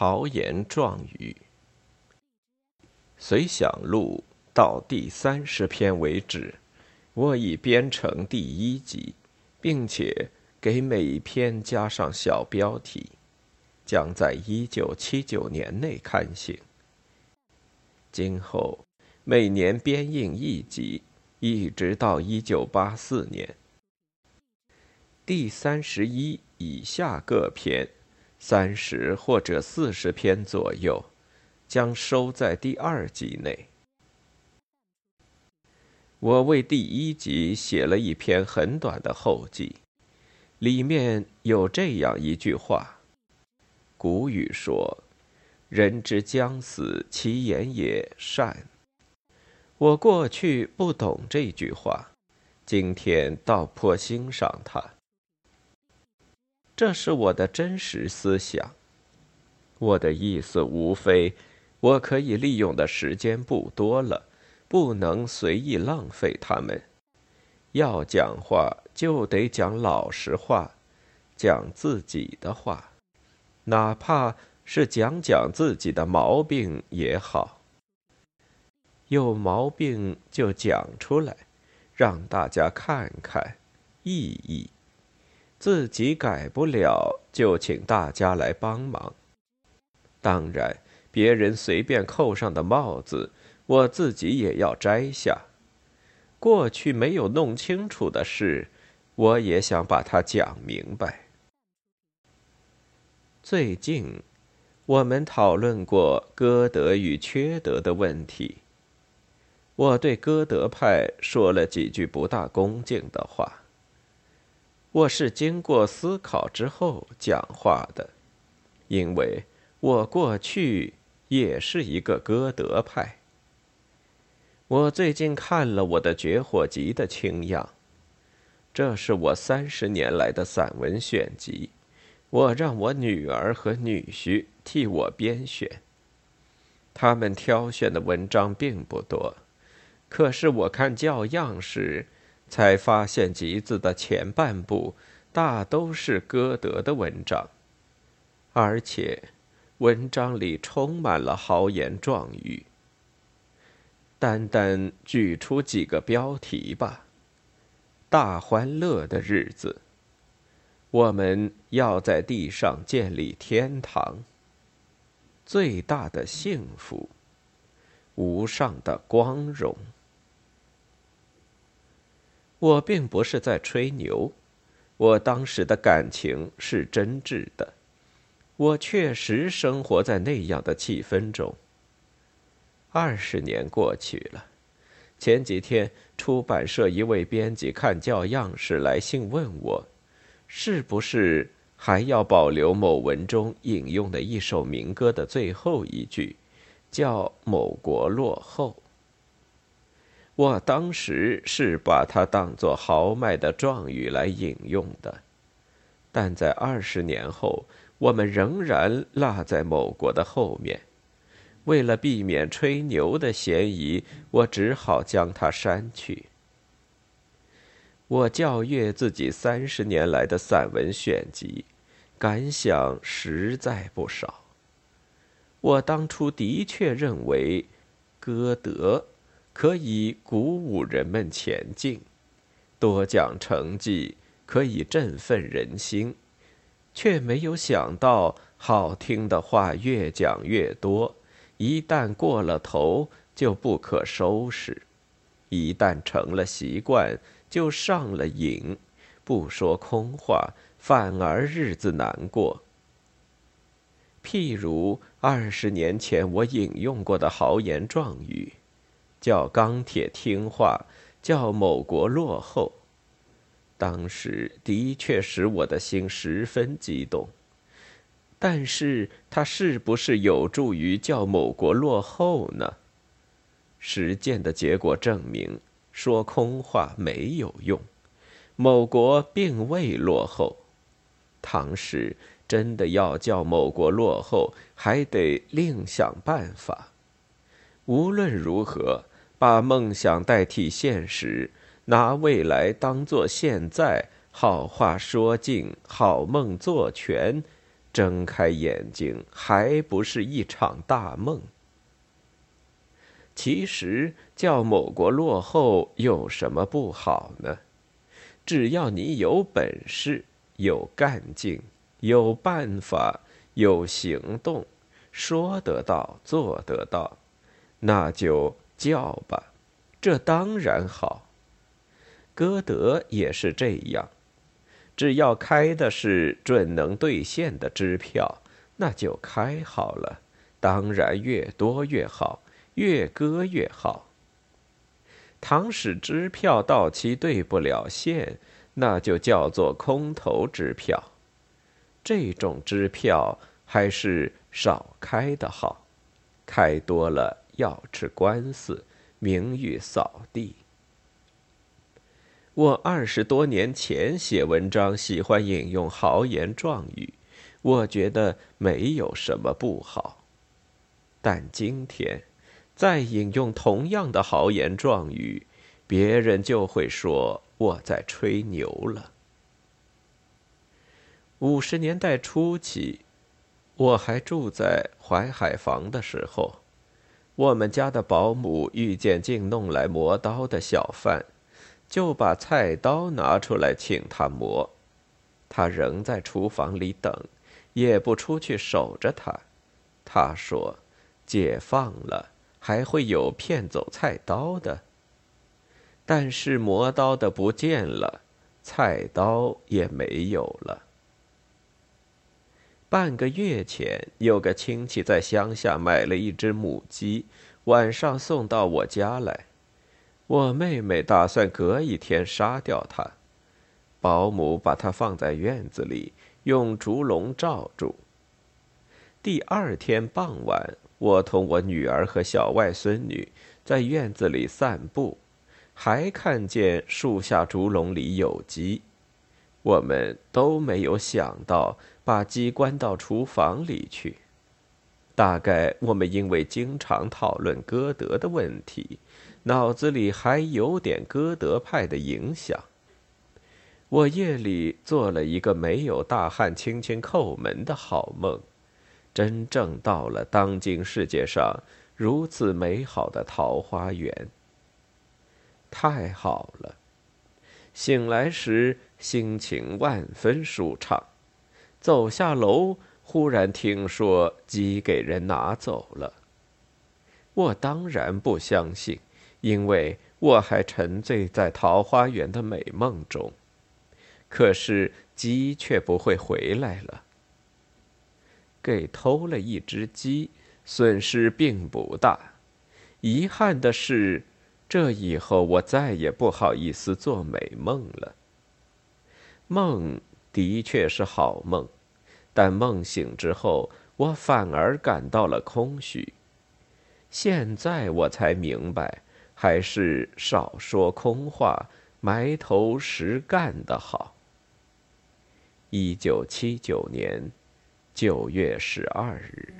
豪言壮语。随想录到第三十篇为止，我已编成第一集，并且给每篇加上小标题，将在一九七九年内刊行。今后每年编印一集，一直到一九八四年。第三十一以下各篇。三十或者四十篇左右，将收在第二集内。我为第一集写了一篇很短的后记，里面有这样一句话：“古语说，人之将死，其言也善。”我过去不懂这句话，今天倒颇欣赏它。这是我的真实思想。我的意思无非，我可以利用的时间不多了，不能随意浪费他们。要讲话就得讲老实话，讲自己的话，哪怕是讲讲自己的毛病也好。有毛病就讲出来，让大家看看意义。自己改不了，就请大家来帮忙。当然，别人随便扣上的帽子，我自己也要摘下。过去没有弄清楚的事，我也想把它讲明白。最近，我们讨论过歌德与缺德的问题。我对歌德派说了几句不大恭敬的话。我是经过思考之后讲话的，因为我过去也是一个歌德派。我最近看了我的绝活集的清样，这是我三十年来的散文选集，我让我女儿和女婿替我编选。他们挑选的文章并不多，可是我看教样时。才发现集子的前半部大都是歌德的文章，而且文章里充满了豪言壮语。单单举出几个标题吧：大欢乐的日子，我们要在地上建立天堂。最大的幸福，无上的光荣。我并不是在吹牛，我当时的感情是真挚的，我确实生活在那样的气氛中。二十年过去了，前几天出版社一位编辑看教样时来信问我，是不是还要保留某文中引用的一首民歌的最后一句，叫“某国落后”。我当时是把它当作豪迈的状语来引用的，但在二十年后，我们仍然落在某国的后面。为了避免吹牛的嫌疑，我只好将它删去。我校阅自己三十年来的散文选集，感想实在不少。我当初的确认为，歌德。可以鼓舞人们前进，多讲成绩可以振奋人心，却没有想到好听的话越讲越多，一旦过了头就不可收拾，一旦成了习惯就上了瘾，不说空话反而日子难过。譬如二十年前我引用过的豪言壮语。叫钢铁听话，叫某国落后。当时的确使我的心十分激动，但是它是不是有助于叫某国落后呢？实践的结果证明，说空话没有用，某国并未落后。唐时真的要叫某国落后，还得另想办法。无论如何。把梦想代替现实，拿未来当做现在，好话说尽，好梦做全，睁开眼睛，还不是一场大梦。其实叫某国落后有什么不好呢？只要你有本事、有干劲、有办法、有行动，说得到、做得到，那就叫吧。这当然好。歌德也是这样。只要开的是准能兑现的支票，那就开好了。当然越多越好，越割越好。倘使支票到期兑不了现，那就叫做空头支票。这种支票还是少开的好，开多了要吃官司，名誉扫地。我二十多年前写文章喜欢引用豪言壮语，我觉得没有什么不好。但今天再引用同样的豪言壮语，别人就会说我在吹牛了。五十年代初期，我还住在淮海房的时候，我们家的保姆遇见竟弄来磨刀的小贩。就把菜刀拿出来请他磨，他仍在厨房里等，也不出去守着他。他说：“解放了，还会有骗走菜刀的。”但是磨刀的不见了，菜刀也没有了。半个月前，有个亲戚在乡下买了一只母鸡，晚上送到我家来。我妹妹打算隔一天杀掉它，保姆把它放在院子里，用竹笼罩住。第二天傍晚，我同我女儿和小外孙女在院子里散步，还看见树下竹笼里有鸡。我们都没有想到把鸡关到厨房里去。大概我们因为经常讨论歌德的问题。脑子里还有点歌德派的影响。我夜里做了一个没有大汉轻轻叩门的好梦，真正到了当今世界上如此美好的桃花源。太好了！醒来时心情万分舒畅，走下楼忽然听说鸡给人拿走了。我当然不相信。因为我还沉醉在桃花源的美梦中，可是鸡却不会回来了。给偷了一只鸡，损失并不大。遗憾的是，这以后我再也不好意思做美梦了。梦的确是好梦，但梦醒之后，我反而感到了空虚。现在我才明白。还是少说空话，埋头实干的好。一九七九年九月十二日。